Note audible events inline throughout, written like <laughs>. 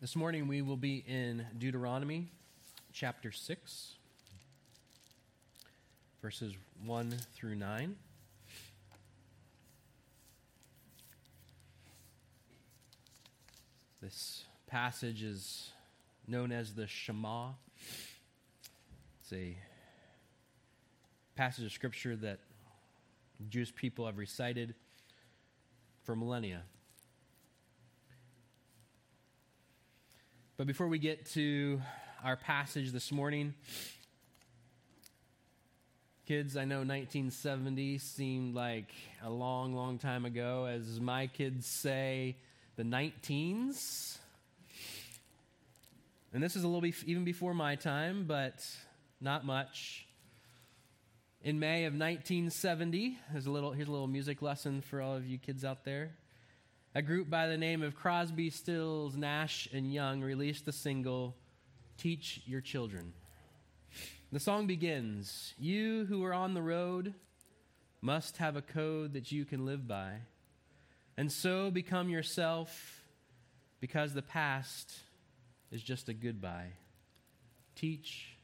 This morning we will be in Deuteronomy chapter 6, verses 1 through 9. This passage is known as the Shema. It's a passage of scripture that Jewish people have recited for millennia. But before we get to our passage this morning, kids, I know 1970 seemed like a long, long time ago. As my kids say, the 19s. And this is a little bit even before my time, but not much. In May of 1970, there's a little, here's a little music lesson for all of you kids out there. A group by the name of Crosby, Stills, Nash, and Young released the single Teach Your Children. The song begins You who are on the road must have a code that you can live by, and so become yourself because the past is just a goodbye. Teach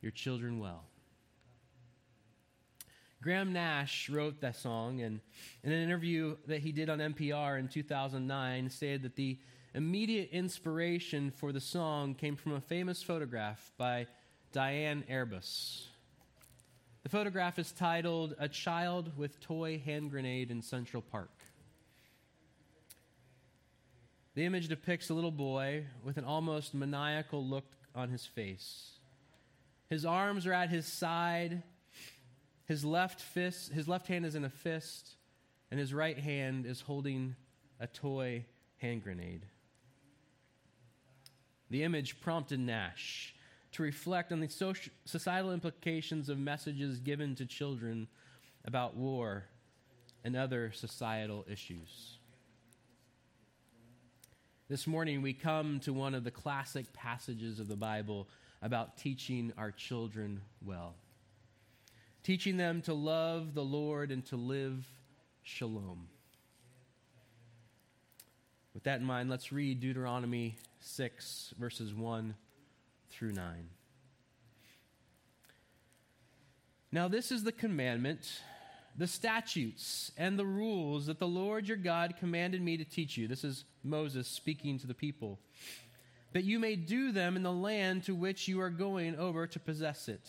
your children well. Graham Nash wrote that song, and in an interview that he did on NPR in 2009, stated that the immediate inspiration for the song came from a famous photograph by Diane Arbus. The photograph is titled A Child with Toy Hand Grenade in Central Park. The image depicts a little boy with an almost maniacal look on his face. His arms are at his side his left fist, his left hand is in a fist, and his right hand is holding a toy hand grenade. The image prompted Nash to reflect on the social, societal implications of messages given to children about war and other societal issues. This morning, we come to one of the classic passages of the Bible about teaching our children well teaching them to love the Lord and to live shalom. With that in mind, let's read Deuteronomy 6, verses 1 through 9. Now, this is the commandment, the statutes, and the rules that the Lord your God commanded me to teach you. This is Moses speaking to the people. That you may do them in the land to which you are going over to possess it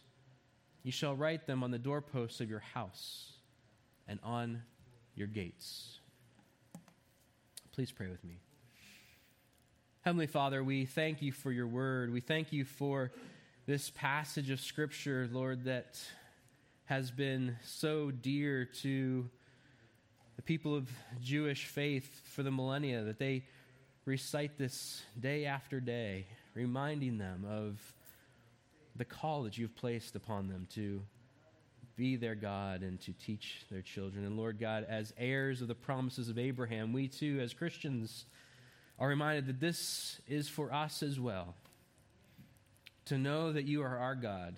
You shall write them on the doorposts of your house and on your gates. Please pray with me. Heavenly Father, we thank you for your word. We thank you for this passage of Scripture, Lord, that has been so dear to the people of Jewish faith for the millennia, that they recite this day after day, reminding them of the call that you've placed upon them to be their God and to teach their children. And Lord God, as heirs of the promises of Abraham, we too, as Christians, are reminded that this is for us as well. To know that you are our God,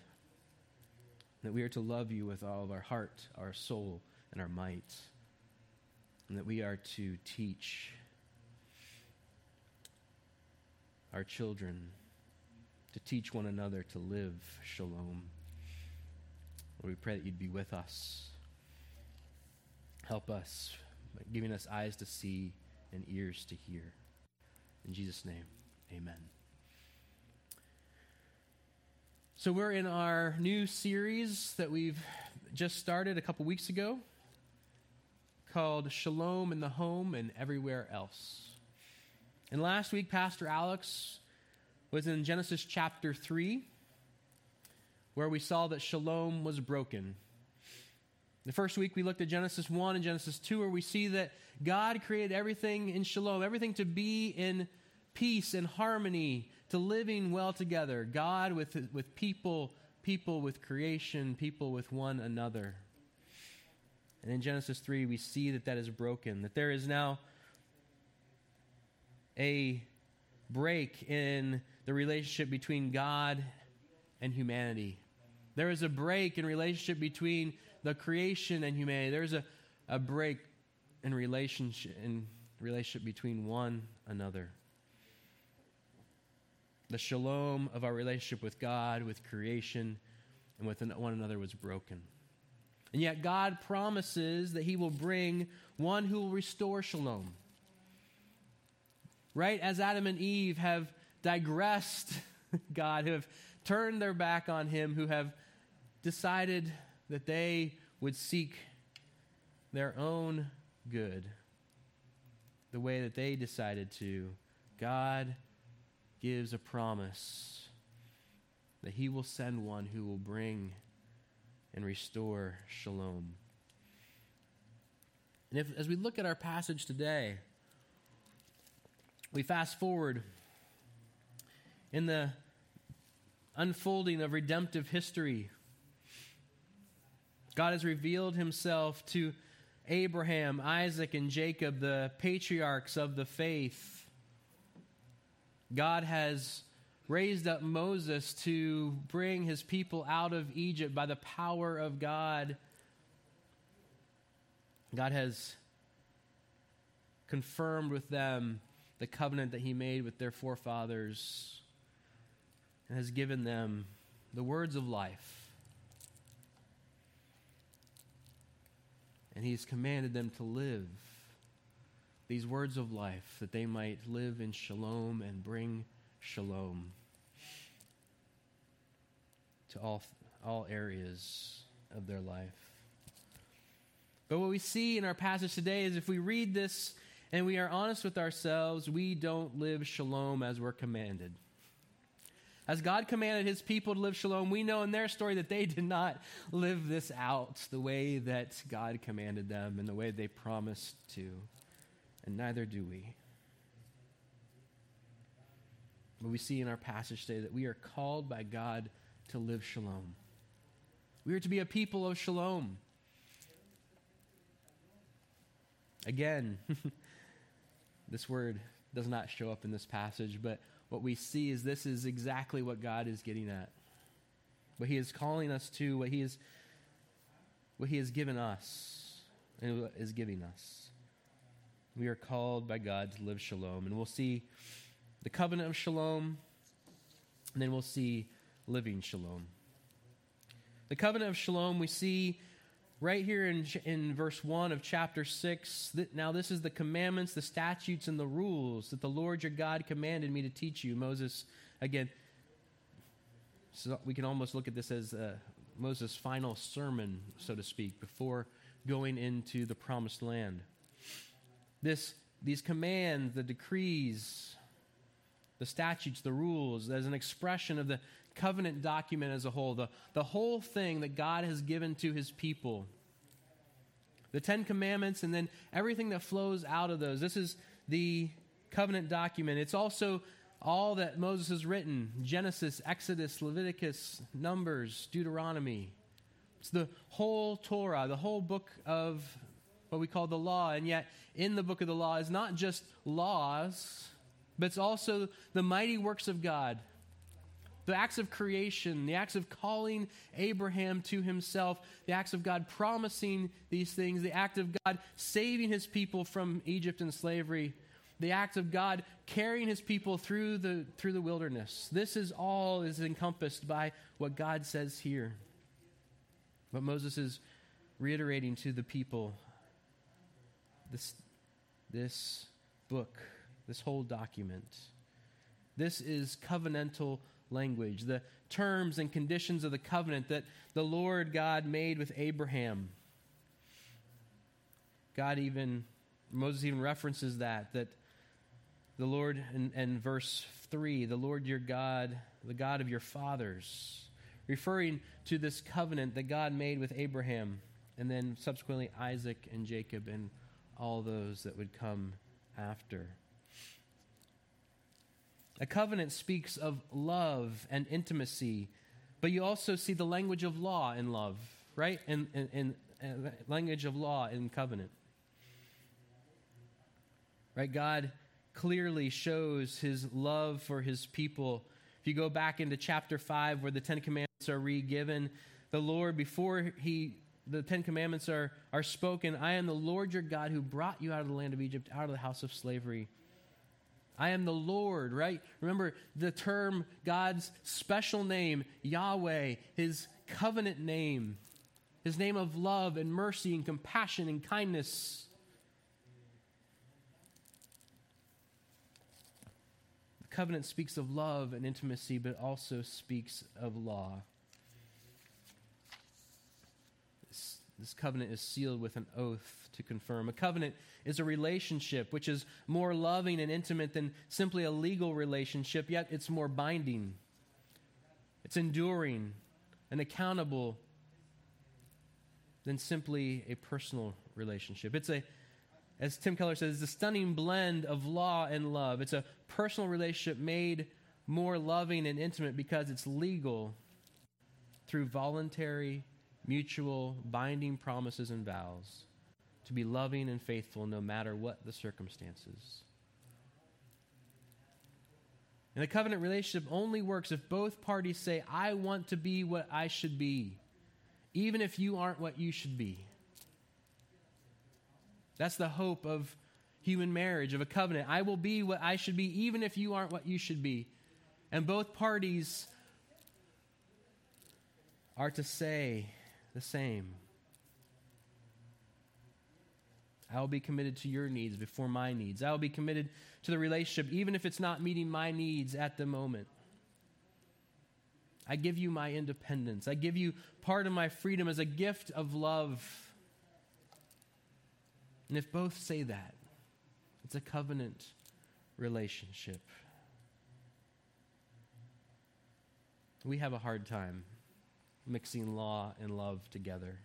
that we are to love you with all of our heart, our soul, and our might, and that we are to teach our children to teach one another to live shalom. Lord, we pray that you'd be with us. Help us, giving us eyes to see and ears to hear. In Jesus' name, amen. So, we're in our new series that we've just started a couple weeks ago called Shalom in the Home and Everywhere Else. And last week, Pastor Alex was in Genesis chapter 3, where we saw that shalom was broken. The first week we looked at Genesis 1 and Genesis 2, where we see that God created everything in shalom, everything to be in peace and harmony, to living well together. God with, with people, people with creation, people with one another. And in Genesis 3, we see that that is broken, that there is now a break in the relationship between God and humanity. There is a break in relationship between the creation and humanity. There's a, a break in relationship in relationship between one another. The shalom of our relationship with God, with creation, and with one another was broken. And yet God promises that he will bring one who will restore shalom. Right as Adam and Eve have digressed <laughs> God, who have turned their back on Him, who have decided that they would seek their own good the way that they decided to, God gives a promise that He will send one who will bring and restore shalom. And if, as we look at our passage today, we fast forward in the unfolding of redemptive history. God has revealed himself to Abraham, Isaac, and Jacob, the patriarchs of the faith. God has raised up Moses to bring his people out of Egypt by the power of God. God has confirmed with them the covenant that he made with their forefathers and has given them the words of life. And he's commanded them to live these words of life that they might live in shalom and bring shalom to all, all areas of their life. But what we see in our passage today is if we read this and we are honest with ourselves, we don't live shalom as we're commanded. As God commanded his people to live shalom, we know in their story that they did not live this out the way that God commanded them and the way they promised to. And neither do we. But we see in our passage today that we are called by God to live shalom. We are to be a people of shalom. Again, <laughs> this word does not show up in this passage, but what we see is this is exactly what God is getting at. What he is calling us to, what he is what he has given us and is giving us. We are called by God to live shalom. And we'll see the covenant of shalom, and then we'll see living shalom. The covenant of shalom we see right here in, in verse 1 of chapter 6 that now this is the commandments the statutes and the rules that the lord your god commanded me to teach you moses again. So we can almost look at this as uh, moses final sermon so to speak before going into the promised land. This these commands the decrees the statutes the rules as an expression of the covenant document as a whole, the, the whole thing that God has given to his people. The Ten Commandments, and then everything that flows out of those. This is the covenant document. It's also all that Moses has written Genesis, Exodus, Leviticus, Numbers, Deuteronomy. It's the whole Torah, the whole book of what we call the law. And yet, in the book of the law is not just laws, but it's also the mighty works of God the acts of creation, the acts of calling Abraham to himself, the acts of God promising these things, the act of God saving his people from Egypt and slavery, the act of God carrying his people through the, through the wilderness. This is all is encompassed by what God says here. What Moses is reiterating to the people this, this book this whole document. This is covenantal language, the terms and conditions of the covenant that the Lord God made with Abraham. God even, Moses even references that, that the Lord, in, in verse 3, the Lord your God, the God of your fathers, referring to this covenant that God made with Abraham, and then subsequently Isaac and Jacob and all those that would come after. A covenant speaks of love and intimacy, but you also see the language of law in love, right? In, in, in, in language of law in covenant. Right? God clearly shows his love for his people. If you go back into chapter 5 where the 10 commandments are re-given, the Lord before he the 10 commandments are are spoken, I am the Lord your God who brought you out of the land of Egypt, out of the house of slavery. I am the Lord, right? Remember the term God's special name, Yahweh, his covenant name, his name of love and mercy and compassion and kindness. The covenant speaks of love and intimacy, but also speaks of law. This, covenant is sealed with an oath to confirm. A covenant is a relationship which is more loving and intimate than simply a legal relationship, yet it's more binding. It's enduring and accountable than simply a personal relationship. It's a as Tim Keller says, it's a stunning blend of law and love. It's a personal relationship made more loving and intimate because it's legal through voluntary, mutual, binding promises and vows to be loving and faithful no matter what the circumstances. And a covenant relationship only works if both parties say, I want to be what I should be, even if you aren't what you should be. That's the hope of human marriage, of a covenant. I will be what I should be, even if you aren't what you should be. And both parties are to say the same. I will be committed to your needs before my needs. I will be committed to the relationship, even if it's not meeting my needs at the moment. I give you my independence. I give you part of my freedom as a gift of love. And if both say that, it's a covenant relationship. We have a hard time mixing law and love together.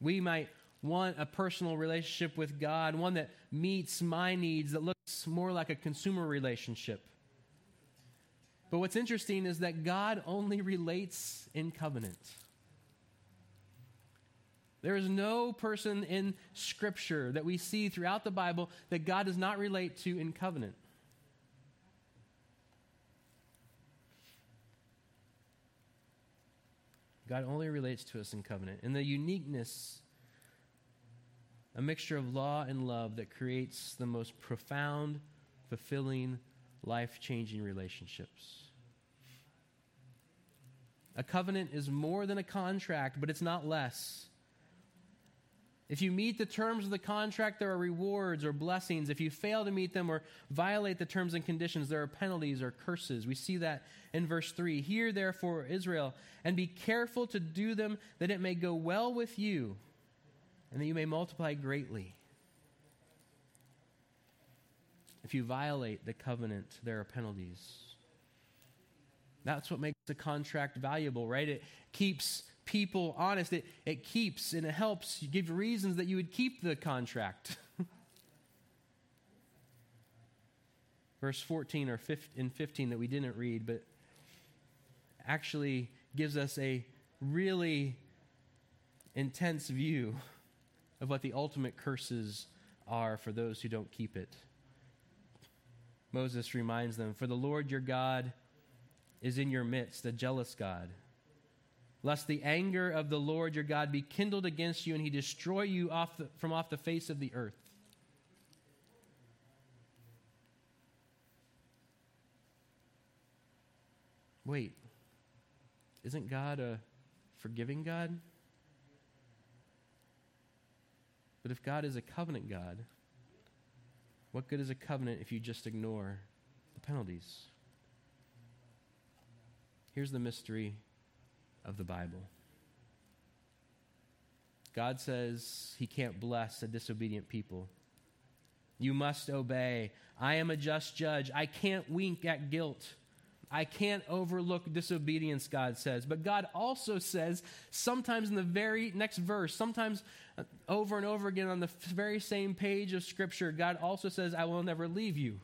We might want a personal relationship with God, one that meets my needs, that looks more like a consumer relationship. But what's interesting is that God only relates in covenant. There is no person in Scripture that we see throughout the Bible that God does not relate to in covenant. God only relates to us in covenant. And the uniqueness a mixture of law and love that creates the most profound, fulfilling, life changing relationships. A covenant is more than a contract, but it's not less. If you meet the terms of the contract, there are rewards or blessings. If you fail to meet them or violate the terms and conditions, there are penalties or curses. We see that in verse 3. Hear therefore, Israel, and be careful to do them, that it may go well with you and that you may multiply greatly. If you violate the covenant, there are penalties. That's what makes the contract valuable, right? It keeps people honest. It, it keeps and it helps you give reasons that you would keep the contract. <laughs> Verse 14 or 15, 15 that we didn't read, but actually gives us a really intense view of what the ultimate curses are for those who don't keep it. Moses reminds them For the Lord your God is in your midst, a jealous God. Lest the anger of the Lord your God be kindled against you and he destroy you off the, from off the face of the earth. Wait, isn't God a forgiving God? But if God is a covenant God, What good is a covenant if you just ignore the penalties? Here's the mystery of the Bible God says he can't bless a disobedient people. You must obey. I am a just judge. I can't wink at guilt. I can't overlook disobedience, God says. But God also says, sometimes in the very next verse, sometimes uh, over and over again on the very same page of Scripture, God also says, I will never leave you.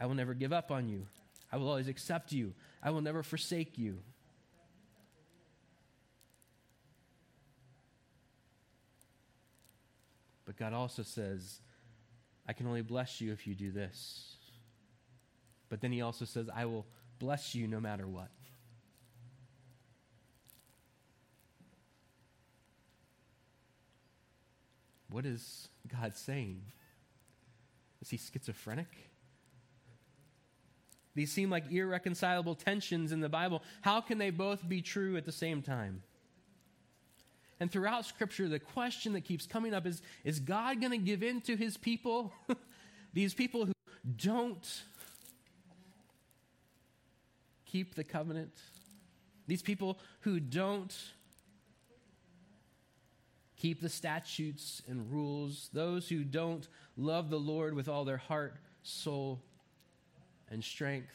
I will never give up on you. I will always accept you. I will never forsake you. God also says, I can only bless you if you do this. But then He also says, I will bless you no matter what. What is God saying? Is he schizophrenic? These seem like irreconcilable tensions in the Bible. How can they both be true at the same time? And throughout Scripture, the question that keeps coming up is Is God going to give in to his people? <laughs> These people who don't keep the covenant. These people who don't keep the statutes and rules. Those who don't love the Lord with all their heart, soul, and strength.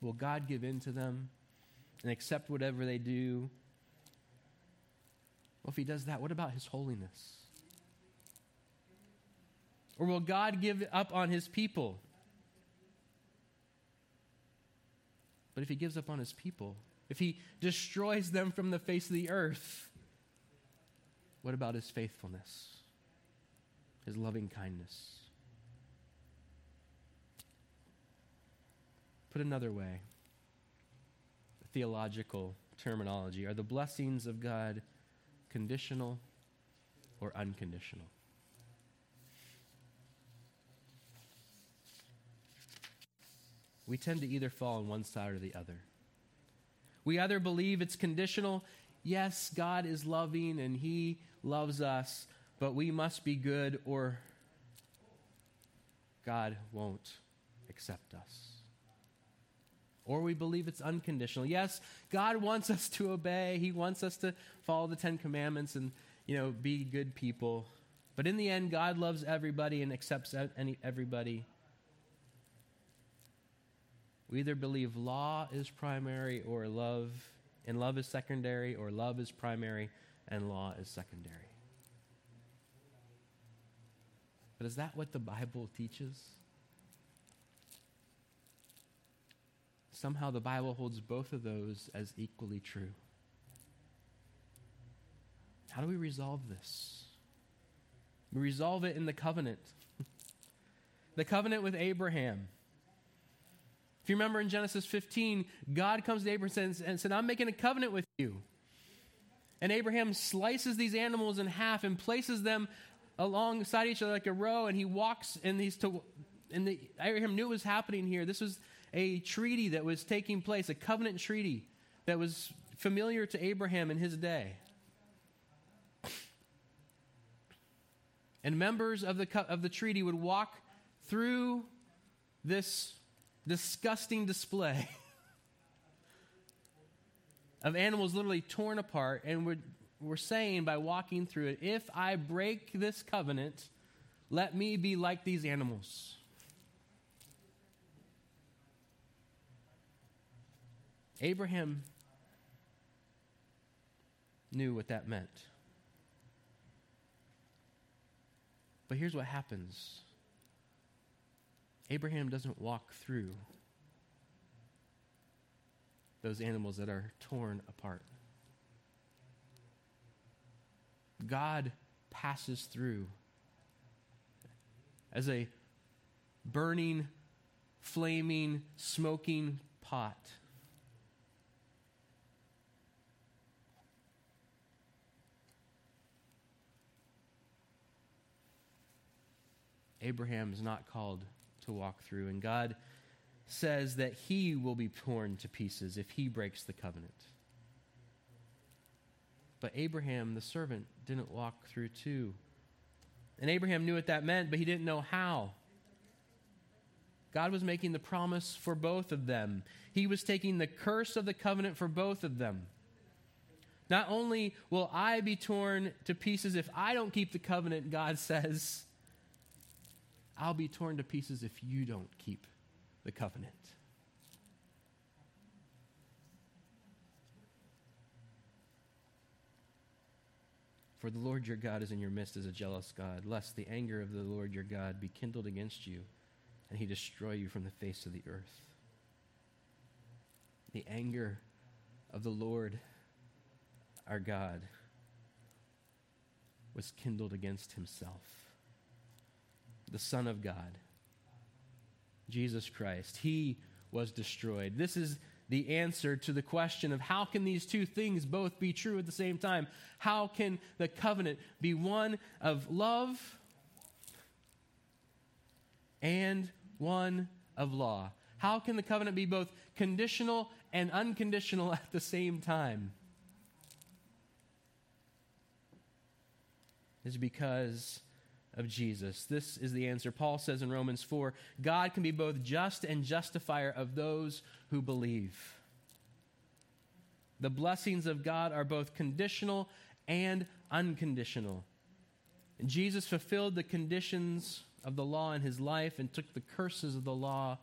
Will God give in to them and accept whatever they do? Well, if He does that, what about His holiness? Or will God give up on his people? But if he gives up on his people, if he destroys them from the face of the earth, what about his faithfulness, his loving kindness? Put another way, theological terminology are the blessings of God conditional or unconditional? we tend to either fall on one side or the other. We either believe it's conditional, yes, God is loving and He loves us, but we must be good, or God won't accept us. Or we believe it's unconditional. Yes, God wants us to obey. He wants us to follow the 10 commandments and, you know, be good people. But in the end, God loves everybody and accepts any, everybody. We either believe law is primary or love, and love is secondary, or love is primary and law is secondary. But is that what the Bible teaches? Somehow the Bible holds both of those as equally true. How do we resolve this? We resolve it in the covenant. <laughs> the covenant with Abraham. If you remember in Genesis 15, God comes to Abraham and said, I'm making a covenant with you. And Abraham slices these animals in half and places them alongside each other like a row, and he walks in these to, and the, Abraham knew what was happening here. This was a treaty that was taking place, a covenant treaty that was familiar to Abraham in his day. And members of the, of the treaty would walk through this disgusting display <laughs> of animals literally torn apart. And we're, we're saying by walking through it, if I break this covenant, let me be like these animals. Abraham knew what that meant. But here's what happens Abraham doesn't walk through those animals that are torn apart. God passes through as a burning, flaming, smoking pot. Abraham is not called to walk through. And God says that he will be torn to pieces if he breaks the covenant. But Abraham, the servant, didn't walk through too. And Abraham knew what that meant, but he didn't know how. God was making the promise for both of them. He was taking the curse of the covenant for both of them. Not only will I be torn to pieces if I don't keep the covenant, God <laughs> says, I'll be torn to pieces if you don't keep the covenant. For the Lord your God is in your midst as a jealous God, lest the anger of the Lord your God be kindled against you, and he destroy you from the face of the earth. The anger of the Lord our God was kindled against himself. The Son of God, Jesus Christ, he was destroyed. This is the answer to the question of how can these two things both be true at the same time? How can the covenant be one of love and one of law? How can the covenant be both conditional and unconditional <laughs> at the same time? Is because of Jesus. This is the answer. Paul says in Romans 4 God can be both just and justifier of those who believe. The blessings of God are both conditional and unconditional. And Jesus fulfilled the conditions of the law in his life and took the curses of the law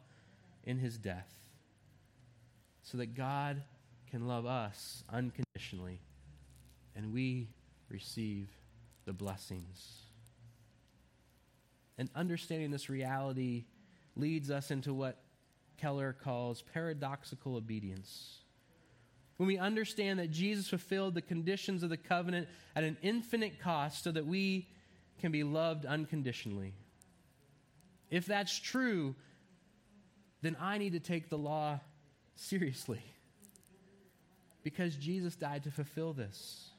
in his death so that God can love us unconditionally and we receive the blessings. And understanding this reality leads us into what Keller calls paradoxical obedience. When we understand that Jesus fulfilled the conditions of the covenant at an infinite cost so that we can be loved unconditionally. If that's true, then I need to take the law seriously. Because Jesus died to fulfill this.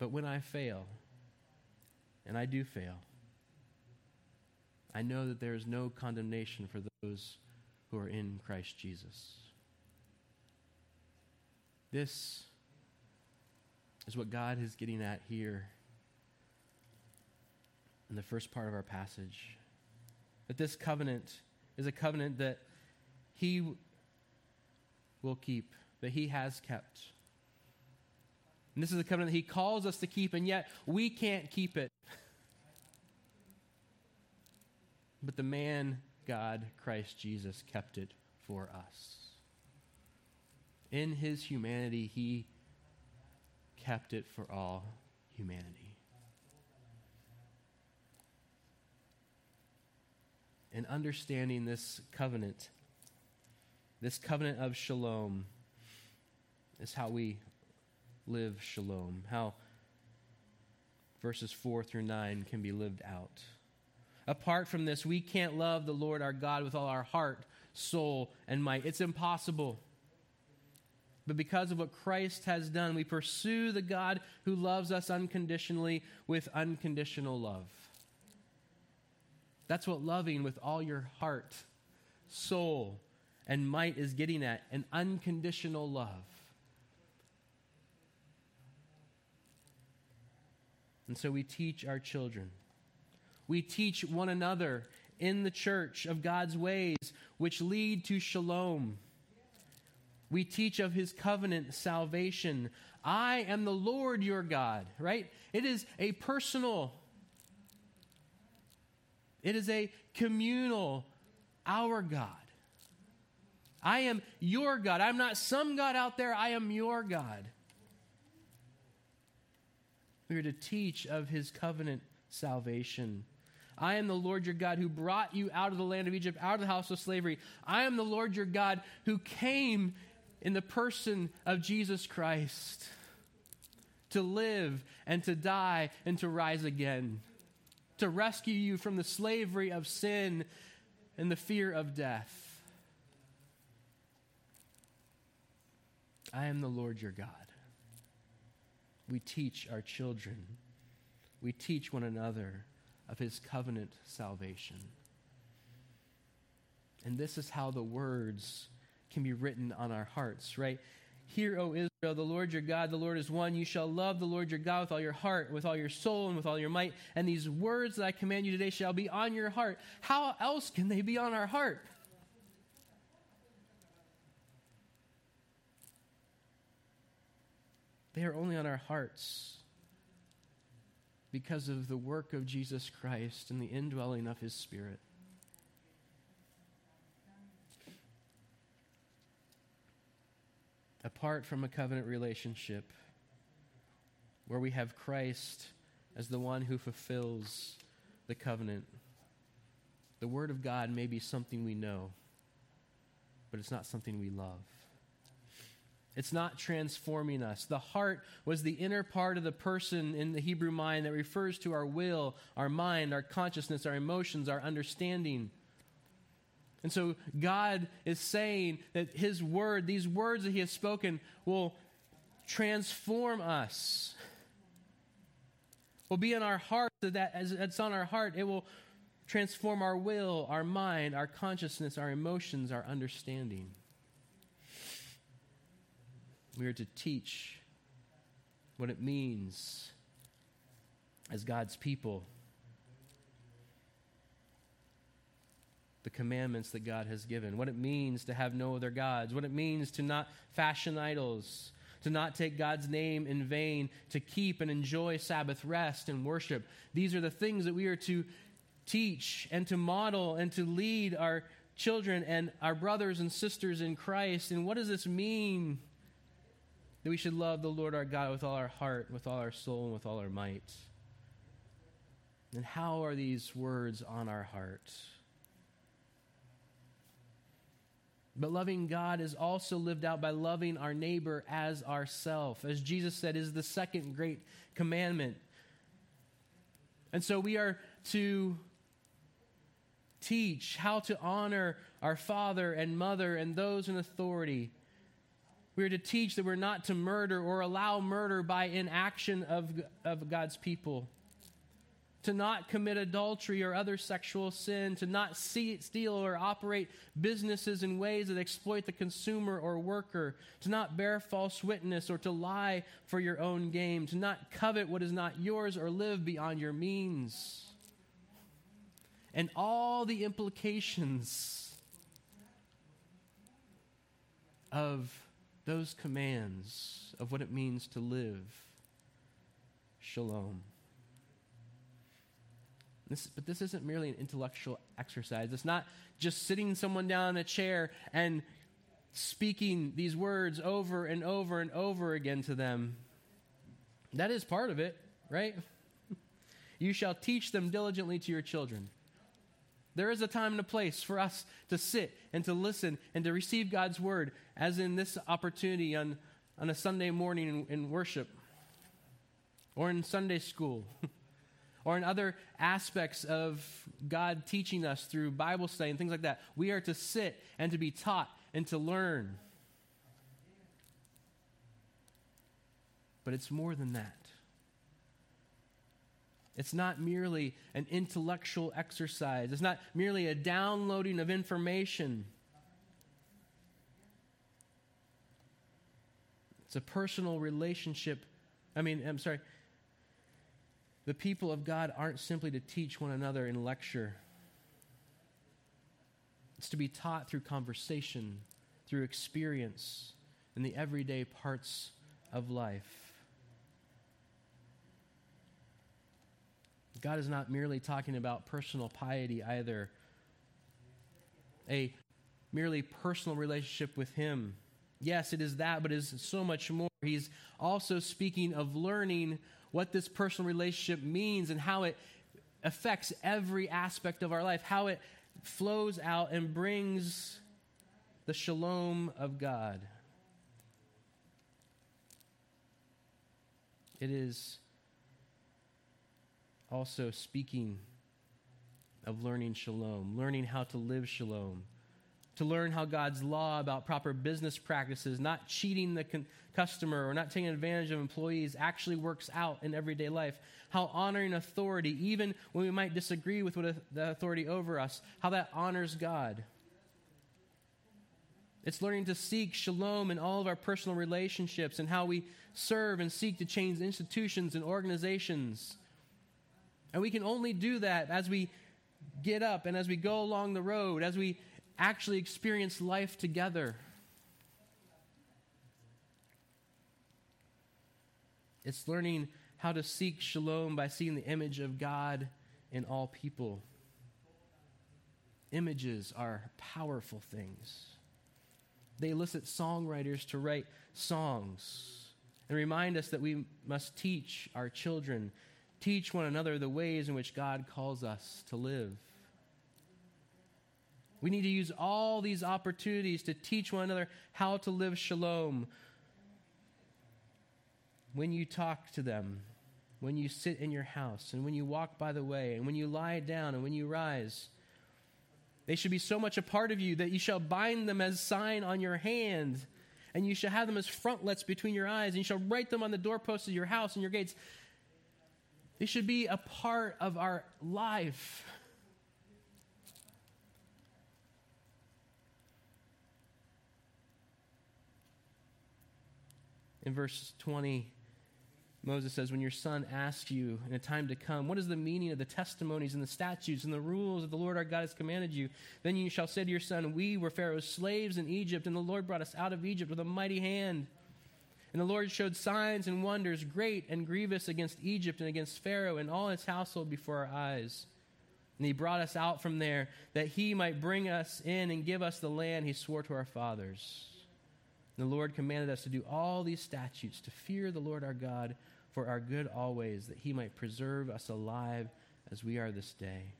But when I fail, and I do fail, I know that there is no condemnation for those who are in Christ Jesus. This is what God is getting at here in the first part of our passage. That this covenant is a covenant that He will keep, that He has kept. And this is a covenant that He calls us to keep, and yet we can't keep it. But the man, God, Christ Jesus, kept it for us. In his humanity, he kept it for all humanity. And understanding this covenant, this covenant of shalom, is how we live shalom, how verses 4 through 9 can be lived out. Apart from this, we can't love the Lord our God with all our heart, soul, and might. It's impossible. But because of what Christ has done, we pursue the God who loves us unconditionally with unconditional love. That's what loving with all your heart, soul, and might is getting at an unconditional love. And so we teach our children we teach one another in the church of God's ways, which lead to shalom. We teach of his covenant salvation. I am the Lord your God, right? It is a personal, it is a communal, our God. I am your God. I'm not some God out there, I am your God. We are to teach of his covenant salvation. I am the Lord your God who brought you out of the land of Egypt, out of the house of slavery. I am the Lord your God who came in the person of Jesus Christ to live and to die and to rise again, to rescue you from the slavery of sin and the fear of death. I am the Lord your God. We teach our children, we teach one another of his covenant salvation. And this is how the words can be written on our hearts, right? Hear, O Israel, the Lord your God, the Lord is one. You shall love the Lord your God with all your heart, with all your soul, and with all your might. And these words that I command you today shall be on your heart. How else can they be on our heart? They are only on our hearts because of the work of Jesus Christ and the indwelling of his Spirit. apart from a covenant relationship where we have Christ as the one who fulfills the covenant, the Word of God may be something we know, but it's not something we love. It's not transforming us. The heart was the inner part of the person in the Hebrew mind that refers to our will, our mind, our consciousness, our emotions, our understanding. And so God is saying that His word, these words that He has spoken, will transform us. Will be in our heart, so that as it's on our heart, it will transform our will, our mind, our consciousness, our emotions, our understanding. We are to teach what it means as God's people the commandments that God has given, what it means to have no other gods, what it means to not fashion idols, to not take God's name in vain, to keep and enjoy Sabbath rest and worship. These are the things that we are to teach and to model and to lead our children and our brothers and sisters in Christ. And what does this mean? That we should love the Lord our God with all our heart, with all our soul, and with all our might. And how are these words on our hearts? But loving God is also lived out by loving our neighbor as ourself. As Jesus said, is the second great commandment. And so we are to teach how to honor our father and mother and those in authority. We are to teach that we're not to murder or allow murder by inaction of, of God's people to not commit adultery or other sexual sin, to not see, steal or operate businesses in ways that exploit the consumer or worker, to not bear false witness or to lie for your own gain, to not covet what is not yours or live beyond your means. And all the implications of those commands of what it means to live. Shalom. This, but this isn't merely an intellectual exercise. It's not just sitting someone down in a chair and speaking these words over and over and over again to them. That is part of it, right? <laughs> you shall teach them diligently to your children. There is a time and a place for us to sit and to listen and to receive God's word, as in this opportunity on, on a Sunday morning in, in worship or in Sunday school. <laughs> or in other aspects of God teaching us through Bible study and things like that. We are to sit and to be taught and to learn. But it's more than that. It's not merely an intellectual exercise. It's not merely a downloading of information. It's a personal relationship. I mean, I'm sorry, the people of God aren't simply to teach one another in lecture, it's to be taught through conversation, through experience, in the everyday parts of life. God is not merely talking about personal piety either, a merely personal relationship with Him. Yes, it is that, but it is so much more. He's also speaking of learning what this personal relationship means and how it affects every aspect of our life, how it flows out and brings the shalom of God. It is also speaking of learning shalom, learning how to live shalom to learn how God's law about proper business practices, not cheating the con- customer or not taking advantage of employees, actually works out in everyday life. How honoring authority, even when we might disagree with what a, the authority over us, how that honors God. It's learning to seek shalom in all of our personal relationships and how we serve and seek to change institutions and organizations. And we can only do that as we get up and as we go along the road, as we actually experience life together. It's learning how to seek shalom by seeing the image of God in all people. Images are powerful things. They elicit songwriters to write songs and remind us that we must teach our children, teach one another the ways in which God calls us to live. We need to use all these opportunities to teach one another how to live shalom. When you talk to them, when you sit in your house, and when you walk by the way, and when you lie down, and when you rise, they should be so much a part of you that you shall bind them as sign on your hand, and you shall have them as frontlets between your eyes, and you shall write them on the doorposts of your house and your gates. They should be a part of our life. In verse 20, Moses says, When your son asks you in a time to come, What is the meaning of the testimonies and the statutes and the rules that the Lord our God has commanded you? Then you shall say to your son, We were Pharaoh's slaves in Egypt, and the Lord brought us out of Egypt with a mighty hand. And the Lord showed signs and wonders great and grievous against Egypt and against Pharaoh and all his household before our eyes. And he brought us out from there that he might bring us in and give us the land he swore to our fathers. And the Lord commanded us to do all these statutes, to fear the Lord our God for our good always, that he might preserve us alive as we are this day.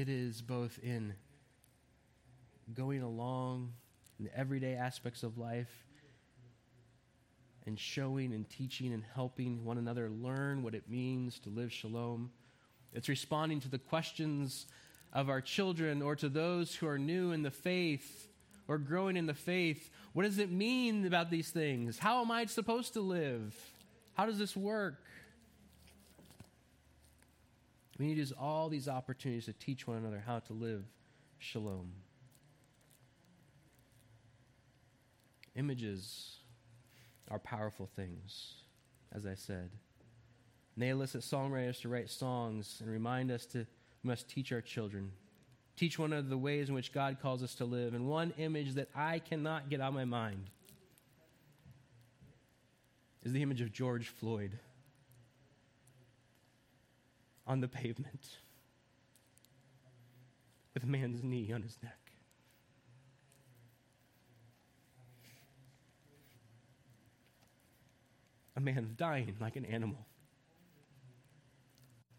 It is both in going along in the everyday aspects of life and showing and teaching and helping one another learn what it means to live shalom. It's responding to the questions of our children or to those who are new in the faith or growing in the faith. What does it mean about these things? How am I supposed to live? How does this work? We need to use all these opportunities to teach one another how to live shalom. Images are powerful things, as I said. And they elicit songwriters to write songs and remind us to must teach our children. Teach one of the ways in which God calls us to live. And one image that I cannot get out of my mind is the image of George Floyd on the pavement with a man's knee on his neck. A man dying like an animal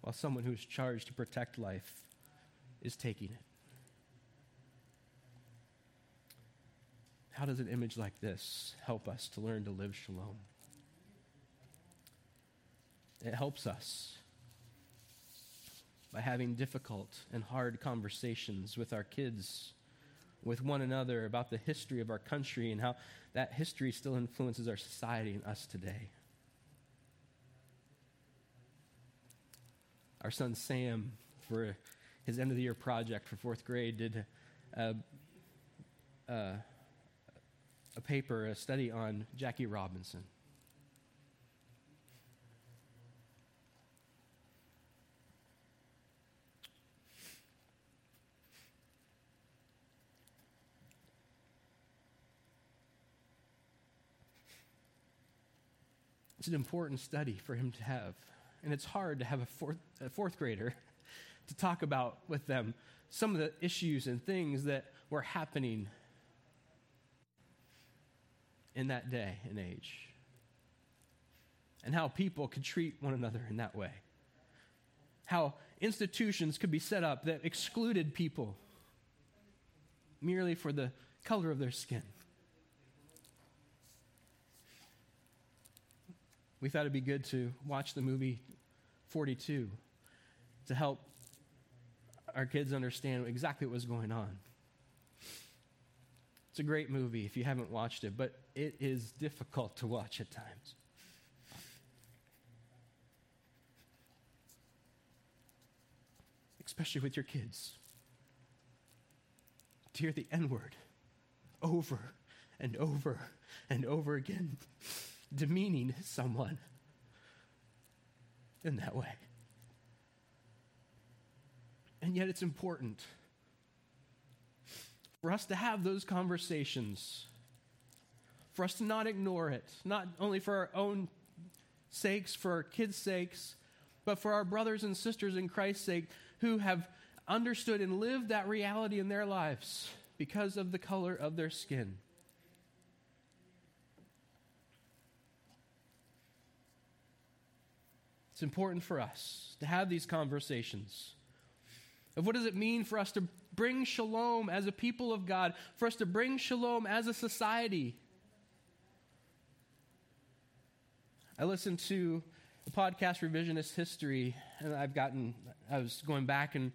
while someone who is charged to protect life is taking it. How does an image like this help us to learn to live shalom? It helps us by having difficult and hard conversations with our kids, with one another about the history of our country and how that history still influences our society and us today. our son Sam, for his end of the year project for fourth grade, did a, a, a paper, a study on Jackie Robinson. It's an important study for him to have and it's hard to have a fourth, a fourth grader <laughs> to talk about with them some of the issues and things that were happening in that day and age, and how people could treat one another in that way, how institutions could be set up that excluded people merely for the color of their skin. We thought it'd be good to watch the movie 42 to help our kids understand exactly what was going on. It's a great movie if you haven't watched it, but it is difficult to watch at times. especially with your kids, to hear the N word over and over and over again, demeaning someone in that way. And yet, it's important for us to have those conversations, for us to not ignore it, not only for our own sakes, for our kids' sakes, but for our brothers and sisters in Christ's sake who have understood and lived that reality in their lives because of the color of their skin. It's important for us to have these conversations of what does it mean for us to bring shalom as a people of God, for us to bring shalom as a society. I listened to the podcast Revisionist History, and I've gotten, I was going back and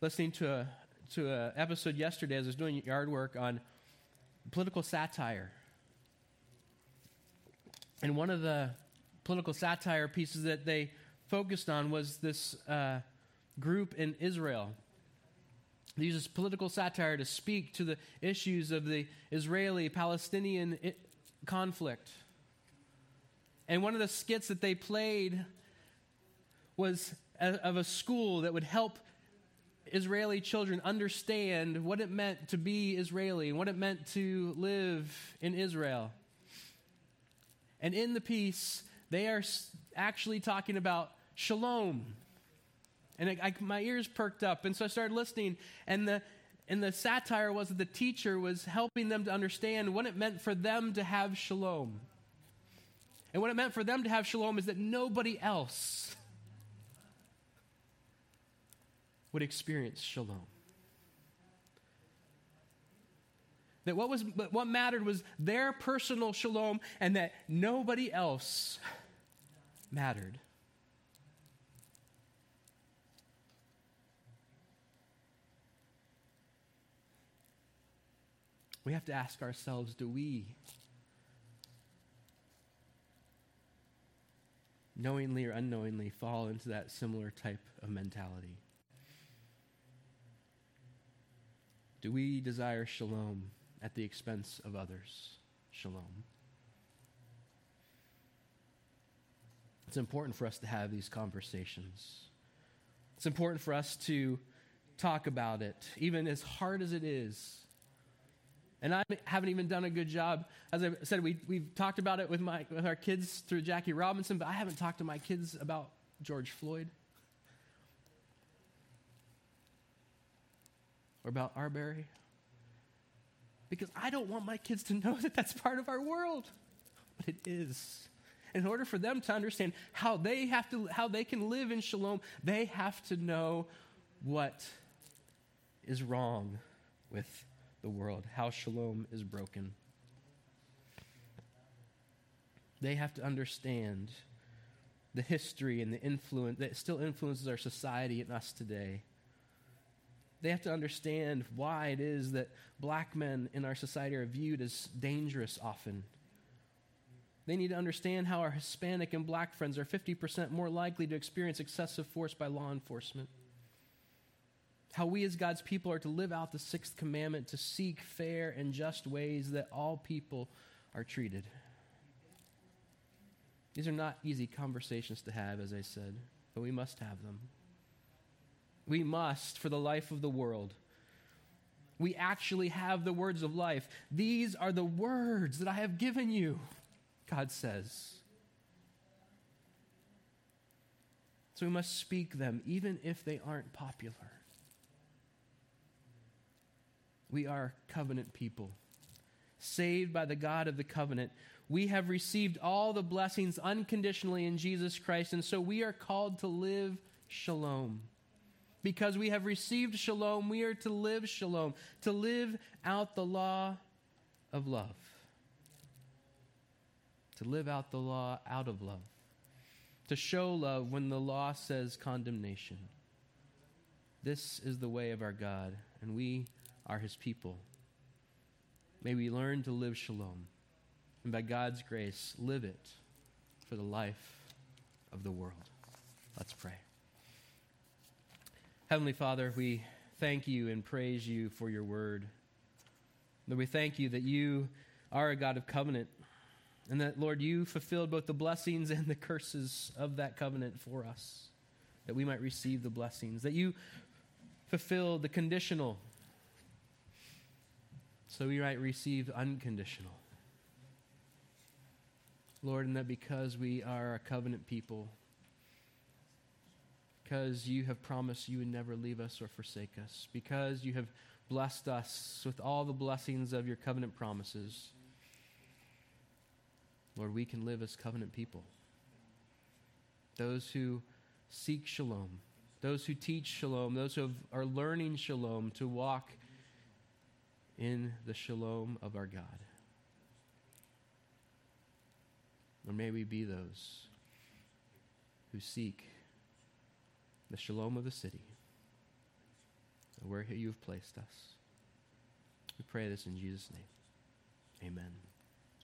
listening to a to an episode yesterday as I was doing yard work on political satire. And one of the political satire pieces that they focused on was this uh, group in Israel. They use this political satire to speak to the issues of the Israeli Palestinian conflict. And one of the skits that they played was of a school that would help Israeli children understand what it meant to be Israeli and what it meant to live in Israel. And in the piece, they are actually talking about shalom. And I, I, my ears perked up, and so I started listening. And the, and the satire was that the teacher was helping them to understand what it meant for them to have shalom. And what it meant for them to have shalom is that nobody else would experience shalom. That what, was, what mattered was their personal shalom and that nobody else mattered. We have to ask ourselves do we knowingly or unknowingly fall into that similar type of mentality? Do we desire shalom at the expense of others? Shalom. It's important for us to have these conversations. It's important for us to talk about it, even as hard as it is. And I haven't even done a good job. As I said, we, we've talked about it with, my, with our kids through Jackie Robinson, but I haven't talked to my kids about George Floyd. or about Arbery? Because I don't want my kids to know <laughs> that that's part of our world, but it is. In order for them to understand how they have to how they can live in shalom, they have to know what is wrong with the world, how shalom is broken. They have to understand the history and the influence that still influences our society and us today. They have to understand why it is that black men in our society are viewed as dangerous often. They need to understand how our Hispanic and black friends are 50% more likely to experience excessive force by law enforcement. How we as God's people are to live out the sixth commandment to seek fair and just ways that all people are treated. These are not easy conversations to have, as I said, but we must have them. We must for the life of the world. We actually have the words of life. These are the words that I have given you, God says. So we must speak them, even if they aren't popular. We are covenant people, saved by the God of the covenant. We have received all the blessings unconditionally in Jesus Christ, and so we are called to live shalom. Because we have received shalom, we are to live shalom, to live out the law of love. To live out the law out of love. To show love when the law says condemnation. This is the way of our God, and we are his people. May we learn to live shalom, and by God's grace, live it for the life of the world. Let's pray. Heavenly Father, we thank you and praise you for your word. Lord, we thank you that you are a God of covenant, and that, Lord, you fulfilled both the blessings and the curses of that covenant for us, that we might receive the blessings, that you fulfilled the conditional, so we might receive unconditional. Lord, and that because we are a covenant people, because you have promised you would never leave us or forsake us, because you have blessed us with all the blessings of your covenant promises. Lord, we can live as covenant people. Those who seek shalom, those who teach shalom, those who are learning shalom to walk in the shalom of our God. Or may we be those who seek the shalom of the city, where you have placed us. We pray this in Jesus' name. Amen.